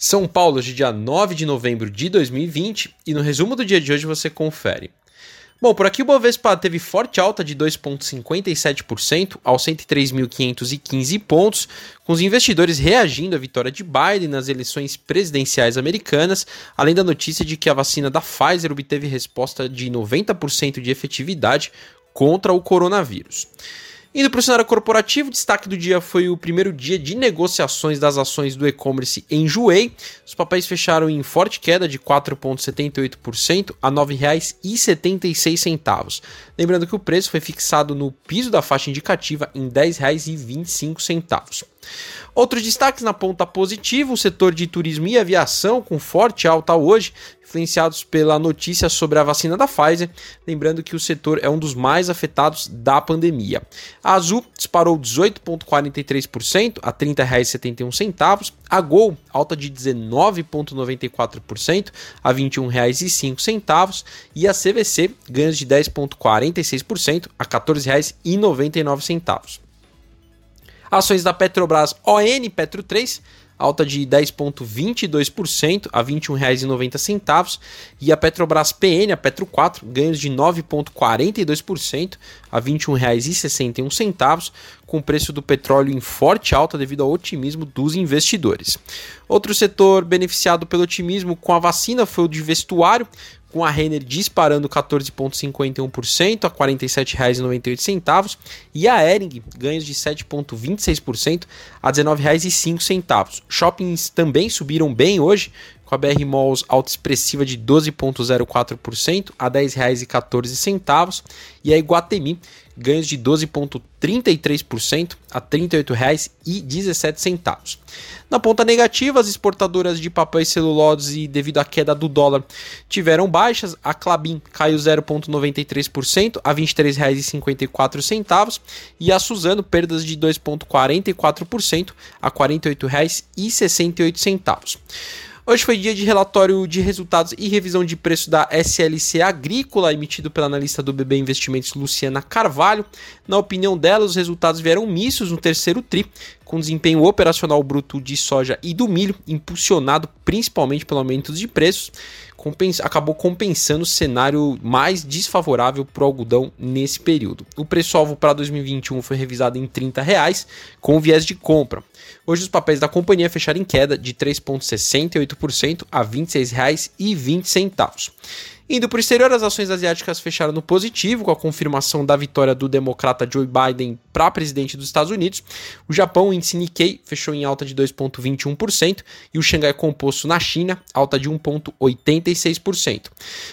São Paulo, de dia 9 de novembro de 2020, e no resumo do dia de hoje você confere. Bom, por aqui o Bovespa teve forte alta de 2,57% aos 103.515 pontos, com os investidores reagindo à vitória de Biden nas eleições presidenciais americanas, além da notícia de que a vacina da Pfizer obteve resposta de 90% de efetividade contra o coronavírus. Indo para o cenário corporativo, destaque do dia foi o primeiro dia de negociações das ações do e-commerce em Juei. Os papéis fecharam em forte queda de 4,78% a R$ 9,76. Lembrando que o preço foi fixado no piso da faixa indicativa em R$ 10,25. Outros destaques na ponta positiva, o setor de turismo e aviação com forte alta hoje, influenciados pela notícia sobre a vacina da Pfizer, lembrando que o setor é um dos mais afetados da pandemia. A Azul disparou 18,43% a R$ 30,71, a Gol alta de 19,94% a R$ 21,05 e a CVC ganhos de 10,46% a R$ 14,99. Ações da Petrobras ON Petro 3 alta de 10,22% a R$ 21,90 e a Petrobras PN, a Petro 4, ganhos de 9,42% a R$ 21,61, com o preço do petróleo em forte alta devido ao otimismo dos investidores. Outro setor beneficiado pelo otimismo com a vacina foi o de vestuário, com a Renner disparando 14,51% a R$ 47,98 e a Ering ganhos de 7,26% a R$ 19,05. Shoppings também subiram bem hoje, com a BR Malls alta expressiva de 12,04% a R$ 10,14 e a Iguatemi ganhos de 12,33% a R$ 38,17. Na ponta negativa, as exportadoras de papel e celulose, devido à queda do dólar, tiveram baixas. A Clabin caiu 0,93% a R$ 23,54 e a Suzano perdas de 2,44% a R$ 48,68. Hoje foi dia de relatório de resultados e revisão de preço da SLC Agrícola, emitido pela analista do BB Investimentos Luciana Carvalho. Na opinião dela, os resultados vieram mistos no terceiro TRI, com desempenho operacional bruto de soja e do milho, impulsionado principalmente pelo aumento de preços acabou compensando o cenário mais desfavorável para o algodão nesse período. O preço-alvo para 2021 foi revisado em 30 reais, com viés de compra. Hoje os papéis da companhia fecharam em queda de 3,68% a R$ 26,20. Indo para o exterior, as ações asiáticas fecharam no positivo, com a confirmação da vitória do democrata Joe Biden para presidente dos Estados Unidos. O Japão, o índice Nikkei, fechou em alta de 2,21% e o Xangai Composto na China, alta de 1,86%.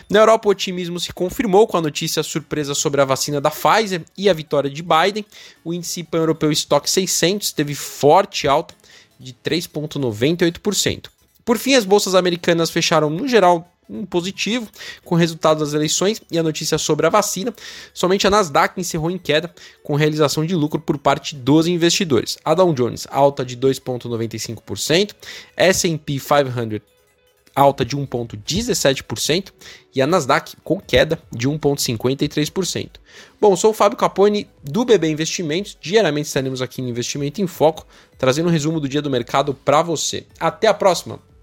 Na Europa, o otimismo se confirmou com a notícia surpresa sobre a vacina da Pfizer e a vitória de Biden. O índice pan-europeu Stock 600 teve forte alta de 3,98%. Por fim, as bolsas americanas fecharam, no geral, um positivo com o resultado das eleições e a notícia sobre a vacina. Somente a Nasdaq encerrou em queda com realização de lucro por parte dos investidores. A Dow Jones alta de 2.95%, S&P 500 alta de 1,17% e a Nasdaq com queda de 1,53%. Bom, sou o Fábio Capone do BB Investimentos. Diariamente estaremos aqui no Investimento em Foco, trazendo um resumo do dia do mercado para você. Até a próxima!